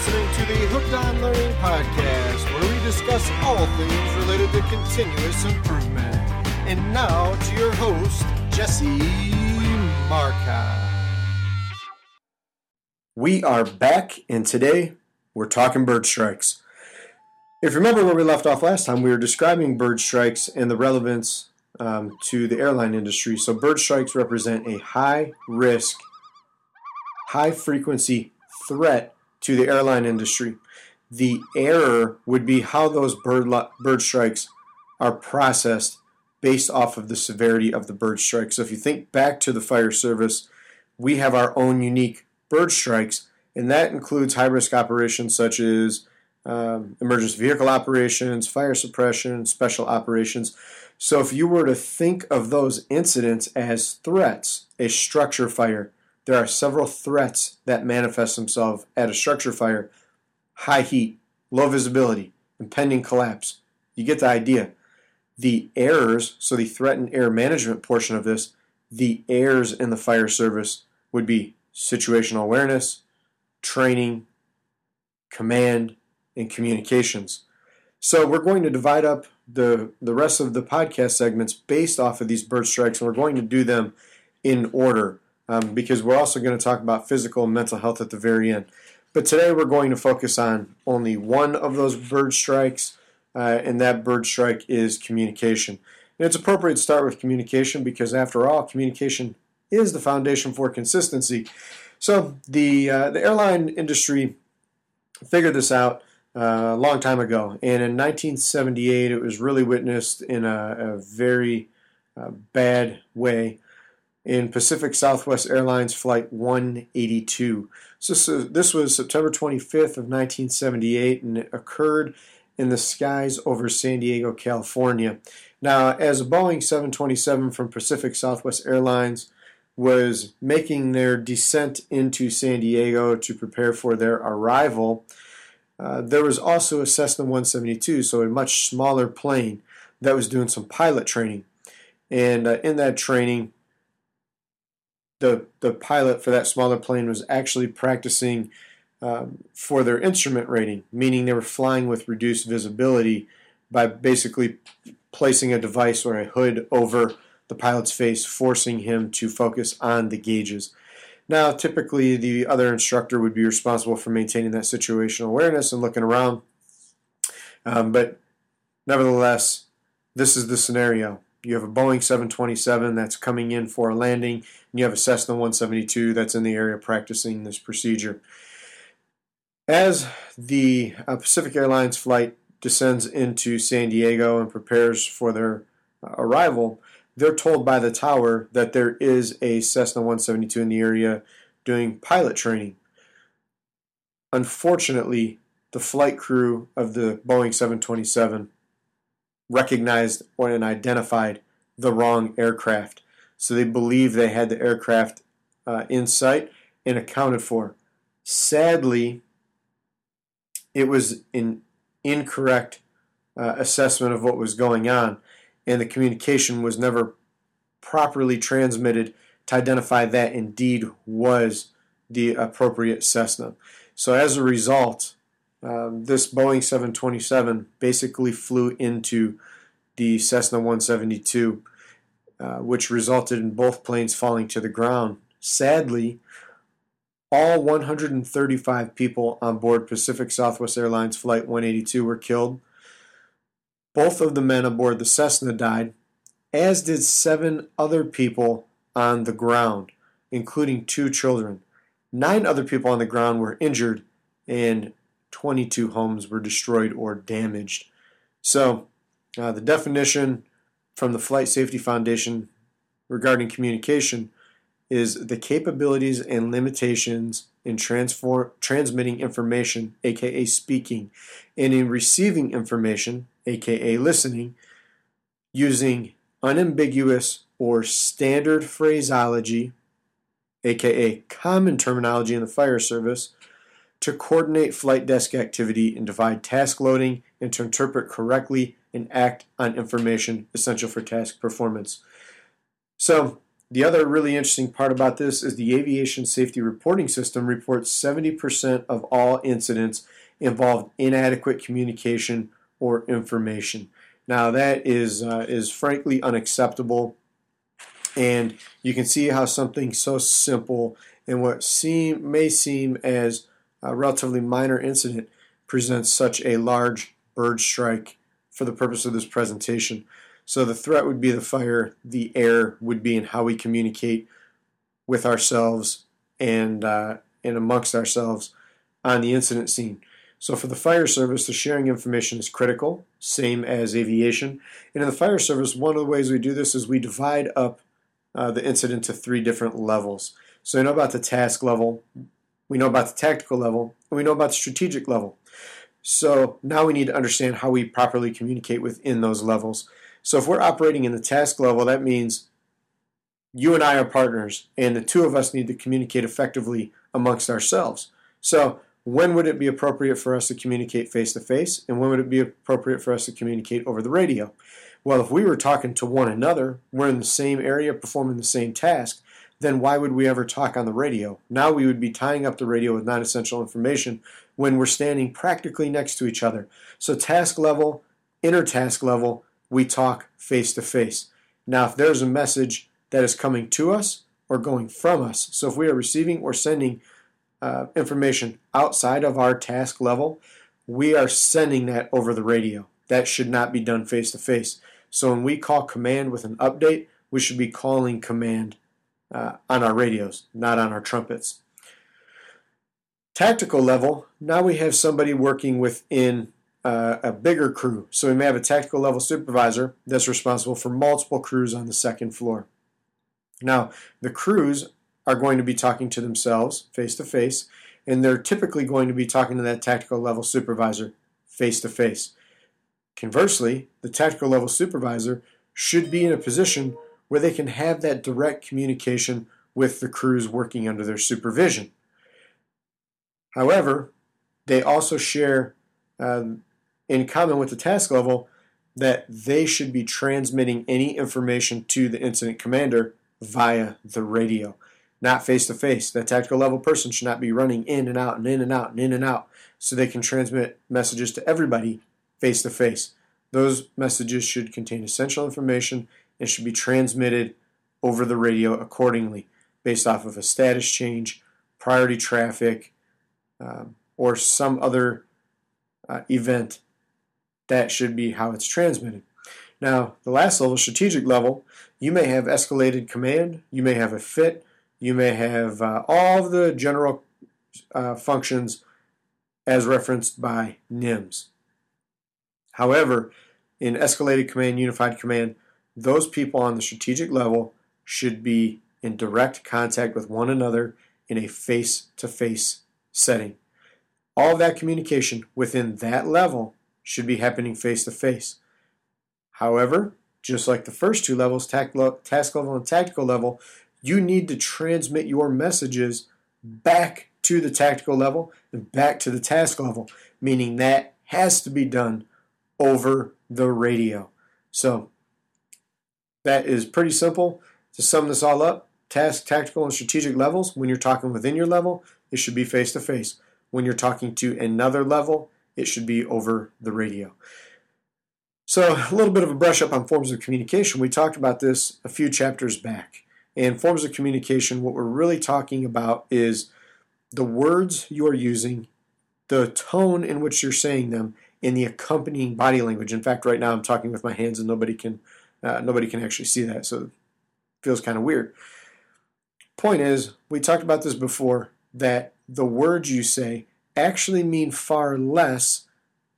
listening to the Hooked on Learning podcast, where we discuss all things related to continuous improvement. And now to your host, Jesse Marca. We are back, and today we're talking bird strikes. If you remember where we left off last time, we were describing bird strikes and the relevance um, to the airline industry. So, bird strikes represent a high risk, high frequency threat to the airline industry. The error would be how those bird, bird strikes are processed based off of the severity of the bird strike. So if you think back to the fire service, we have our own unique bird strikes, and that includes high risk operations such as um, emergency vehicle operations, fire suppression, special operations. So if you were to think of those incidents as threats, a structure fire, there are several threats that manifest themselves at a structure fire high heat, low visibility, impending collapse. You get the idea. The errors, so the threat and error management portion of this, the errors in the fire service would be situational awareness, training, command, and communications. So we're going to divide up the, the rest of the podcast segments based off of these bird strikes, and we're going to do them in order um, because we're also going to talk about physical and mental health at the very end. But today we're going to focus on only one of those bird strikes, uh, and that bird strike is communication. And it's appropriate to start with communication because, after all, communication is the foundation for consistency. So the uh, the airline industry figured this out uh, a long time ago, and in 1978 it was really witnessed in a, a very uh, bad way in Pacific Southwest Airlines Flight 182. So, this was September 25th of 1978, and it occurred in the skies over San Diego, California. Now, as a Boeing 727 from Pacific Southwest Airlines was making their descent into San Diego to prepare for their arrival, uh, there was also a Cessna 172, so a much smaller plane that was doing some pilot training. And uh, in that training, the the pilot for that smaller plane was actually practicing um, for their instrument rating, meaning they were flying with reduced visibility by basically placing a device or a hood over the pilot's face, forcing him to focus on the gauges. Now, typically, the other instructor would be responsible for maintaining that situational awareness and looking around. Um, but nevertheless, this is the scenario. You have a Boeing 727 that's coming in for a landing, and you have a Cessna 172 that's in the area practicing this procedure. As the uh, Pacific Airlines flight descends into San Diego and prepares for their uh, arrival, they're told by the tower that there is a Cessna 172 in the area doing pilot training. Unfortunately, the flight crew of the Boeing 727 recognized and identified the wrong aircraft. So they believed they had the aircraft uh, in sight and accounted for. Sadly, it was an incorrect uh, assessment of what was going on, and the communication was never properly transmitted to identify that indeed was the appropriate Cessna. So as a result, um, this Boeing 727 basically flew into the Cessna 172, uh, which resulted in both planes falling to the ground. Sadly, all 135 people on board Pacific Southwest Airlines Flight 182 were killed. Both of the men aboard the Cessna died, as did seven other people on the ground, including two children. Nine other people on the ground were injured, and 22 homes were destroyed or damaged. So, uh, the definition from the Flight Safety Foundation regarding communication is the capabilities and limitations in transform, transmitting information, aka speaking, and in receiving information, aka listening, using unambiguous or standard phraseology, aka common terminology in the fire service, to coordinate flight deck activity and divide task loading and to interpret correctly and act on information essential for task performance. So, the other really interesting part about this is the Aviation Safety Reporting System reports 70% of all incidents involve inadequate communication or information. Now that is uh, is frankly unacceptable, and you can see how something so simple and what seem may seem as a relatively minor incident presents such a large bird strike for the purpose of this presentation. So the threat would be the fire, the air would be in how we communicate with ourselves and uh, and amongst ourselves on the incident scene. So for the fire service, the sharing information is critical, same as aviation. And in the fire service, one of the ways we do this is we divide up uh, the incident to three different levels. So we know about the task level, we know about the tactical level, and we know about the strategic level. So now we need to understand how we properly communicate within those levels. So if we're operating in the task level, that means you and I are partners, and the two of us need to communicate effectively amongst ourselves. So when would it be appropriate for us to communicate face to face, and when would it be appropriate for us to communicate over the radio? Well, if we were talking to one another, we're in the same area performing the same task, then why would we ever talk on the radio? Now we would be tying up the radio with non essential information when we're standing practically next to each other. So, task level, inter-task level, we talk face to face. Now, if there's a message that is coming to us or going from us, so if we are receiving or sending uh, information outside of our task level, we are sending that over the radio. That should not be done face to face. So when we call command with an update, we should be calling command uh, on our radios, not on our trumpets. Tactical level, now we have somebody working within uh, a bigger crew. So we may have a tactical level supervisor that's responsible for multiple crews on the second floor. Now, the crews are going to be talking to themselves face to face, and they're typically going to be talking to that tactical level supervisor face to face. Conversely, the tactical level supervisor should be in a position where they can have that direct communication with the crews working under their supervision. However, they also share um, in common with the task level that they should be transmitting any information to the incident commander via the radio, not face to face. That tactical level person should not be running in and out and in and out and in and out so they can transmit messages to everybody face to face. Those messages should contain essential information and should be transmitted over the radio accordingly based off of a status change, priority traffic, um, or some other uh, event that should be how it's transmitted. Now, the last level, strategic level, you may have escalated command, you may have a fit, you may have uh, all of the general uh, functions as referenced by NIMS. However, in escalated command, unified command, those people on the strategic level should be in direct contact with one another in a face to face setting. All that communication within that level should be happening face to face. However, just like the first two levels, task level and tactical level, you need to transmit your messages back to the tactical level and back to the task level, meaning that has to be done over the radio. So that is pretty simple. To sum this all up, task, tactical, and strategic levels, when you're talking within your level, it should be face to face. When you're talking to another level, it should be over the radio. So, a little bit of a brush up on forms of communication. We talked about this a few chapters back. And forms of communication, what we're really talking about is the words you are using, the tone in which you're saying them, and the accompanying body language. In fact, right now I'm talking with my hands and nobody can uh, nobody can actually see that, so it feels kind of weird. Point is, we talked about this before that the words you say actually mean far less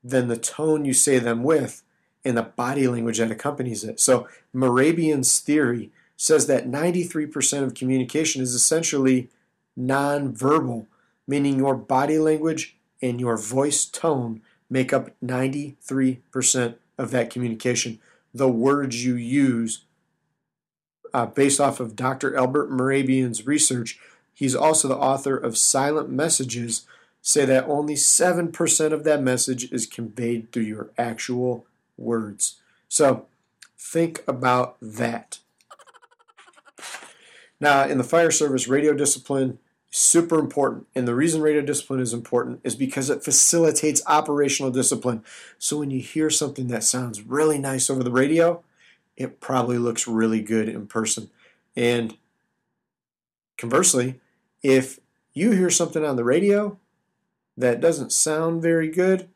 than the tone you say them with and the body language that accompanies it. So, Mehrabian's theory says that 93% of communication is essentially nonverbal, meaning your body language and your voice tone make up 93% of that communication. The words you use, uh, based off of Dr. Albert Mehrabian's research, he's also the author of Silent Messages say that only 7% of that message is conveyed through your actual words. So think about that. Now, in the fire service, radio discipline is super important. And the reason radio discipline is important is because it facilitates operational discipline. So when you hear something that sounds really nice over the radio, it probably looks really good in person. And conversely, if you hear something on the radio that doesn't sound very good,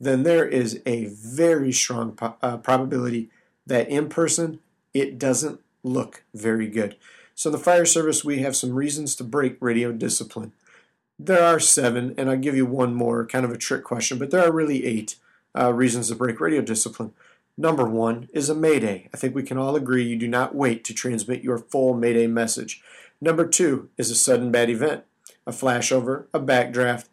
then there is a very strong uh, probability that in person it doesn't look very good. So, the fire service, we have some reasons to break radio discipline. There are seven, and I'll give you one more, kind of a trick question, but there are really eight uh, reasons to break radio discipline. Number one is a mayday. I think we can all agree you do not wait to transmit your full mayday message. Number two is a sudden bad event, a flashover, a backdraft,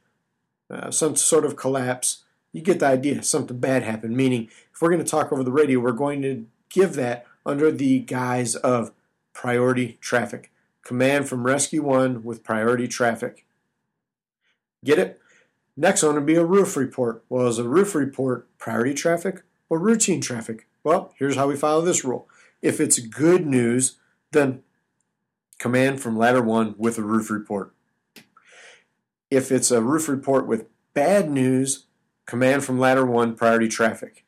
uh, some sort of collapse. You get the idea. Something bad happened. Meaning, if we're going to talk over the radio, we're going to give that under the guise of priority traffic. Command from Rescue 1 with priority traffic. Get it? Next one would be a roof report. Well, is a roof report priority traffic or routine traffic? Well, here's how we follow this rule. If it's good news, then command from ladder 1 with a roof report. If it's a roof report with bad news, command from ladder 1 priority traffic.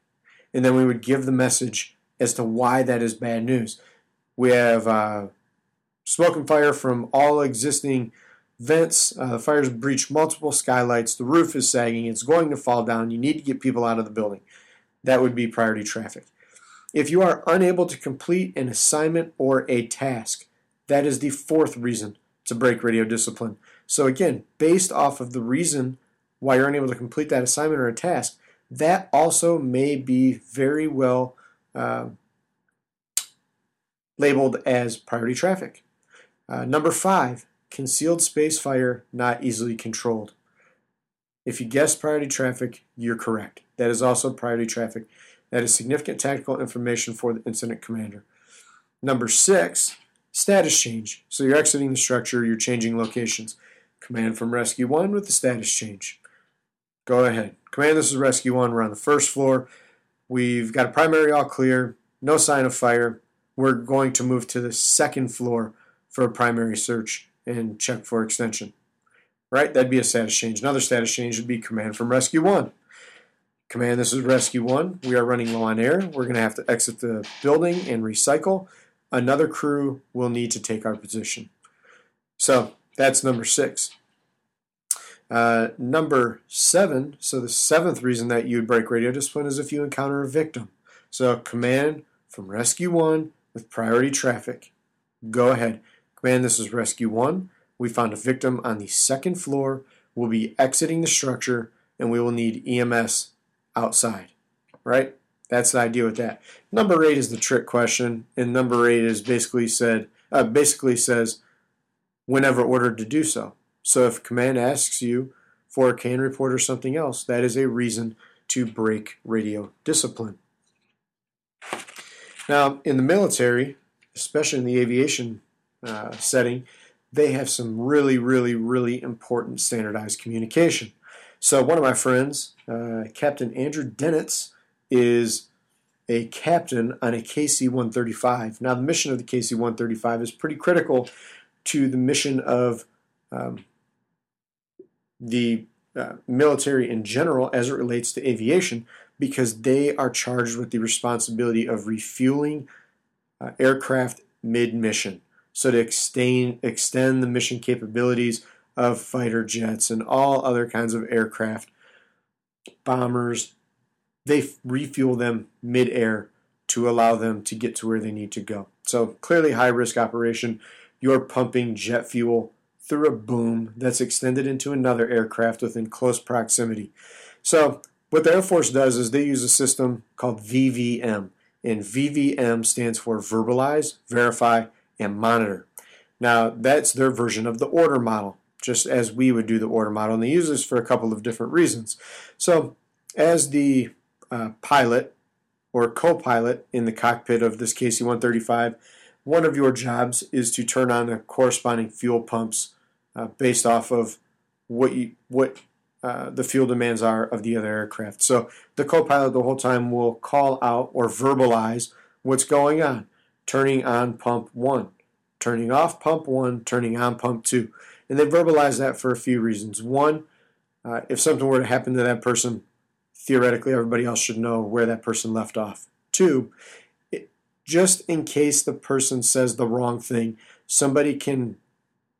And then we would give the message as to why that is bad news. We have uh, smoke and fire from all existing vents. Uh, the fire's breached multiple skylights. The roof is sagging. It's going to fall down. You need to get people out of the building. That would be priority traffic. If you are unable to complete an assignment or a task, that is the fourth reason to break radio discipline. So, again, based off of the reason why you're unable to complete that assignment or a task, that also may be very well uh, labeled as priority traffic. Uh, number five, concealed space fire not easily controlled. If you guessed priority traffic, you're correct. That is also priority traffic. That is significant tactical information for the incident commander. Number six, status change. So you're exiting the structure, you're changing locations. Command from Rescue 1 with the status change. Go ahead. Command, this is Rescue 1. We're on the first floor. We've got a primary all clear, no sign of fire we're going to move to the second floor for a primary search and check for extension. Right? That'd be a status change. Another status change would be command from Rescue 1. Command, this is Rescue 1. We are running low on air. We're going to have to exit the building and recycle. Another crew will need to take our position. So that's number six. Uh, number seven, so the seventh reason that you would break radio discipline is if you encounter a victim. So command from Rescue 1 with priority traffic. Go ahead. Command, this is Rescue 1. We found a victim on the second floor. We'll be exiting the structure and we will need EMS outside. Right? That's the idea with that. Number eight is the trick question, and number eight is basically said uh, basically says whenever ordered to do so. So if command asks you for a CAN report or something else, that is a reason to break radio discipline. Now, in the military, especially in the aviation uh, setting, they have some really, really, really important standardized communication. So, one of my friends, uh, Captain Andrew Dennitz, is a captain on a KC 135. Now, the mission of the KC 135 is pretty critical to the mission of um, the uh, military in general as it relates to aviation because they are charged with the responsibility of refueling uh, aircraft mid mission. So, to extend, extend the mission capabilities of fighter jets and all other kinds of aircraft, bombers, they refuel them mid air to allow them to get to where they need to go. So, clearly, high risk operation. You're pumping jet fuel through a boom that's extended into another aircraft within close proximity. So, what the Air Force does is they use a system called VVM, and VVM stands for Verbalize, Verify, and Monitor. Now, that's their version of the order model, just as we would do the order model, and they use this for a couple of different reasons. So, as the uh, pilot or co pilot in the cockpit of this KC 135, one of your jobs is to turn on the corresponding fuel pumps uh, based off of what you what uh, the fuel demands are of the other aircraft. So the co-pilot the whole time will call out or verbalize what's going on. Turning on pump one, turning off pump one, turning on pump two. And they verbalize that for a few reasons. One, uh, if something were to happen to that person, theoretically everybody else should know where that person left off. Two, it, just in case the person says the wrong thing, somebody can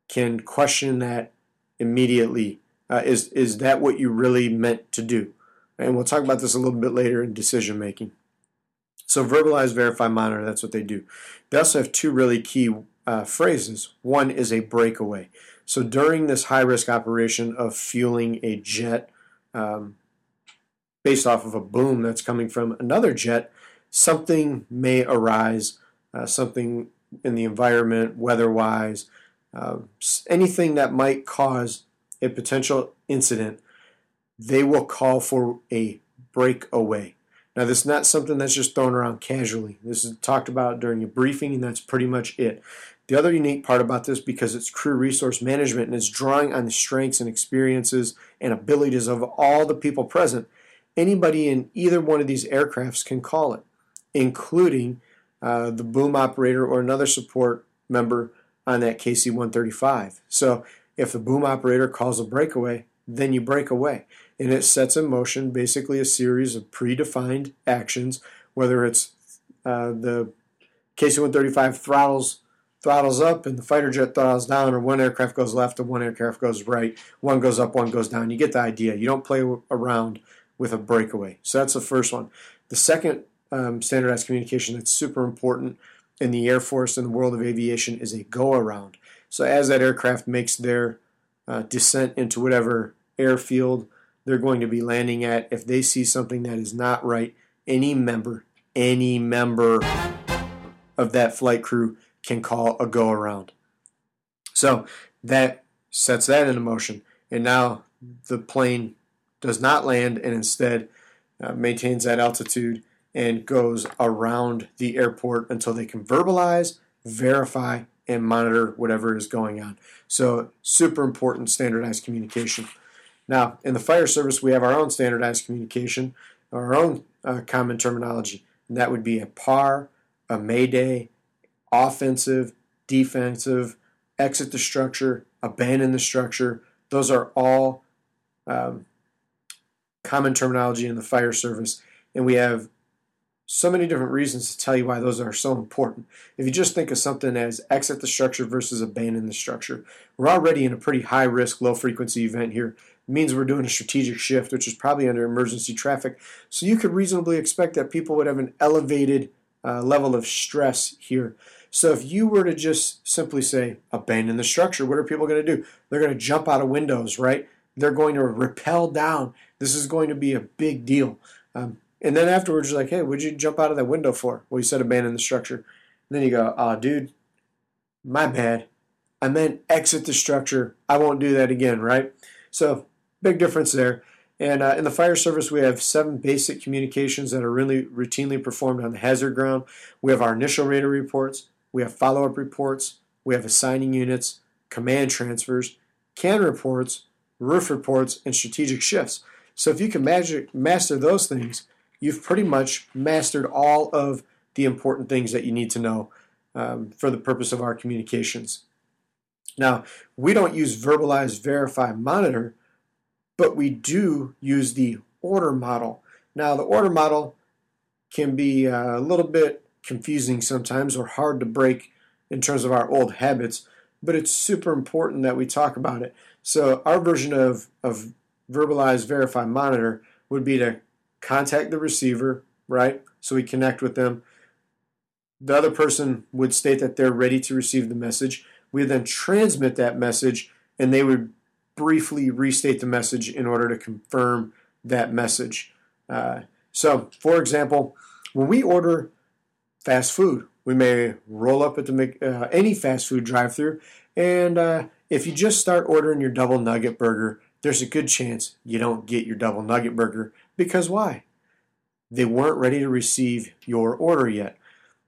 can question that immediately. Uh, is is that what you really meant to do? And we'll talk about this a little bit later in decision making. So verbalize, verify, monitor. That's what they do. They also have two really key uh, phrases. One is a breakaway. So during this high risk operation of fueling a jet um, based off of a boom that's coming from another jet, something may arise, uh, something in the environment, weather wise, uh, anything that might cause a potential incident, they will call for a breakaway. Now, this is not something that's just thrown around casually. This is talked about during a briefing, and that's pretty much it. The other unique part about this, because it's crew resource management and it's drawing on the strengths and experiences and abilities of all the people present, anybody in either one of these aircrafts can call it, including uh, the boom operator or another support member on that KC 135. So if the boom operator calls a breakaway, then you break away. And it sets in motion basically a series of predefined actions, whether it's uh, the KC 135 throttles throttles up and the fighter jet throttles down, or one aircraft goes left and one aircraft goes right. One goes up, one goes down. You get the idea. You don't play around with a breakaway. So that's the first one. The second um, standardized communication that's super important in the Air Force and the world of aviation is a go around. So as that aircraft makes their uh, descent into whatever airfield they're going to be landing at, if they see something that is not right, any member, any member of that flight crew can call a go around. So that sets that into motion. And now the plane does not land and instead uh, maintains that altitude and goes around the airport until they can verbalize, verify, and monitor whatever is going on. So, super important standardized communication. Now, in the fire service, we have our own standardized communication, our own uh, common terminology, and that would be a PAR, a Mayday, offensive, defensive, exit the structure, abandon the structure. Those are all um, common terminology in the fire service, and we have so many different reasons to tell you why those are so important. If you just think of something as exit the structure versus abandon the structure, we're already in a pretty high risk, low frequency event here. It means we're doing a strategic shift, which is probably under emergency traffic. So you could reasonably expect that people would have an elevated uh, level of stress here. So if you were to just simply say, abandon the structure, what are people going to do? They're going to jump out of windows, right? They're going to rappel down. This is going to be a big deal. Um, and then afterwards, you're like, hey, what'd you jump out of that window for? Well, you said abandon the structure. And then you go, oh, dude, my bad. I meant exit the structure. I won't do that again, right? So, big difference there. And uh, in the fire service, we have seven basic communications that are really routinely performed on the hazard ground. We have our initial radar reports, we have follow up reports, we have assigning units, command transfers, CAN reports, roof reports, and strategic shifts. So if you can magic, master those things, you've pretty much mastered all of the important things that you need to know um, for the purpose of our communications. Now, we don't use verbalize, verify, monitor, but we do use the order model. Now, the order model can be uh, a little bit confusing sometimes or hard to break in terms of our old habits, but it's super important that we talk about it. So our version of, of verbalize, verify, monitor would be to contact the receiver, right? So we connect with them. The other person would state that they're ready to receive the message. We then transmit that message, and they would briefly restate the message in order to confirm that message. Uh, so, for example, when we order fast food. We may roll up at the uh, any fast food drive-through, and uh, if you just start ordering your double nugget burger, there's a good chance you don't get your double nugget burger because why? They weren't ready to receive your order yet.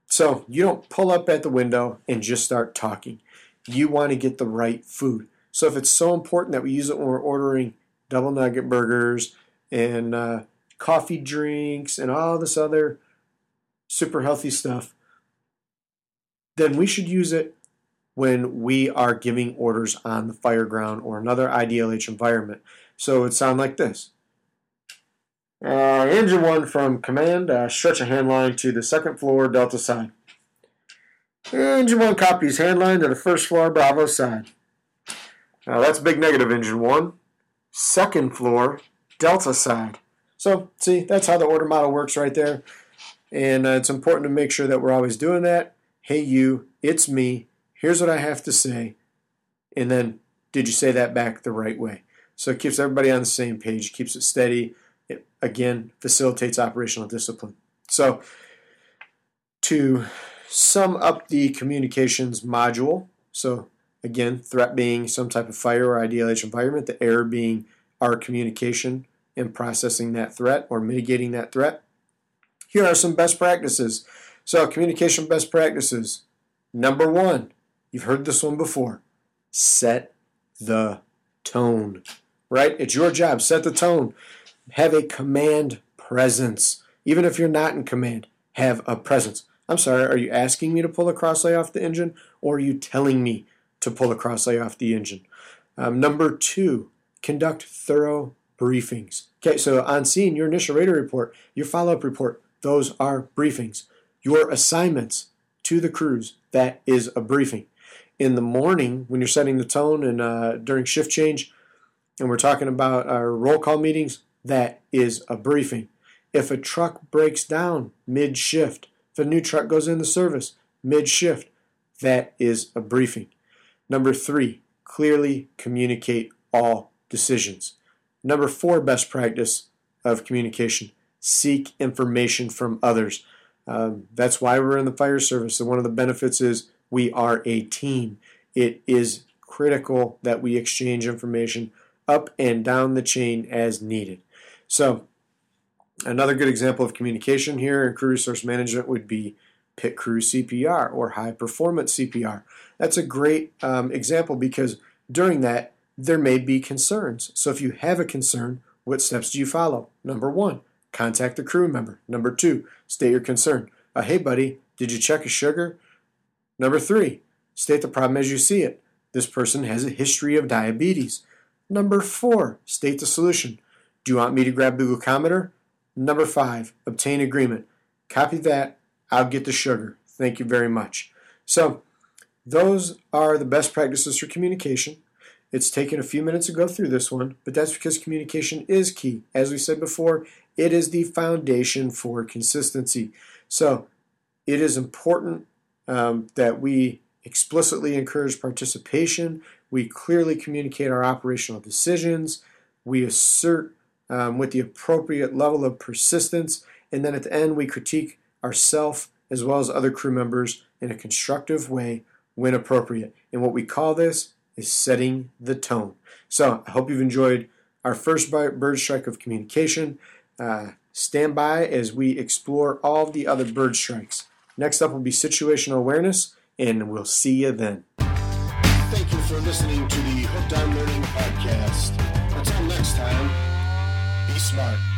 So you don't pull up at the window and just start talking. You want to get the right food. So if it's so important that we use it when we're ordering double nugget burgers and uh, coffee drinks and all this other super healthy stuff, then we should use it when we are giving orders on the fire ground or another IDLH environment. So it would sound like this. Uh, engine 1 from command, uh, stretch a handline to the second floor delta side. Engine 1 copies handline to the first floor bravo side. Now that's big negative engine 1. Second floor delta side. So see, that's how the order model works right there. And uh, it's important to make sure that we're always doing that. Hey you, it's me. Here's what I have to say. And then did you say that back the right way? So it keeps everybody on the same page, keeps it steady. It, again, facilitates operational discipline. So to sum up the communications module, so again, threat being some type of fire or IDLH environment, the error being our communication in processing that threat or mitigating that threat. Here are some best practices. So, communication best practices. Number one, you've heard this one before set the tone right? It's your job. Set the tone. Have a command presence. Even if you're not in command, have a presence. I'm sorry, are you asking me to pull a crosslay off the engine or are you telling me to pull a crosslay off the engine? Um, number two, conduct thorough briefings. Okay, so on scene, your initial radar report, your follow up report, those are briefings. Your assignments to the crews, that is a briefing. In the morning, when you're setting the tone and uh, during shift change, and we're talking about our roll call meetings, that is a briefing. If a truck breaks down mid shift, if a new truck goes into service mid shift, that is a briefing. Number three, clearly communicate all decisions. Number four, best practice of communication seek information from others. Um, that's why we're in the fire service. And one of the benefits is we are a team. It is critical that we exchange information up and down the chain as needed. So, another good example of communication here in crew resource management would be pit crew CPR or high performance CPR. That's a great um, example because during that, there may be concerns. So, if you have a concern, what steps do you follow? Number one, contact the crew member. Number two, state your concern. Uh, hey, buddy, did you check a sugar? Number three, state the problem as you see it. This person has a history of diabetes. Number four, state the solution. Do you want me to grab the glucometer? Number five, obtain agreement. Copy that. I'll get the sugar. Thank you very much. So, those are the best practices for communication. It's taken a few minutes to go through this one, but that's because communication is key. As we said before, it is the foundation for consistency. So, it is important um, that we explicitly encourage participation we clearly communicate our operational decisions. We assert um, with the appropriate level of persistence. And then at the end, we critique ourselves as well as other crew members in a constructive way when appropriate. And what we call this is setting the tone. So I hope you've enjoyed our first bird strike of communication. Uh, stand by as we explore all the other bird strikes. Next up will be situational awareness, and we'll see you then Thank you for listening to the Hooked on Learning podcast. Until next time, smart.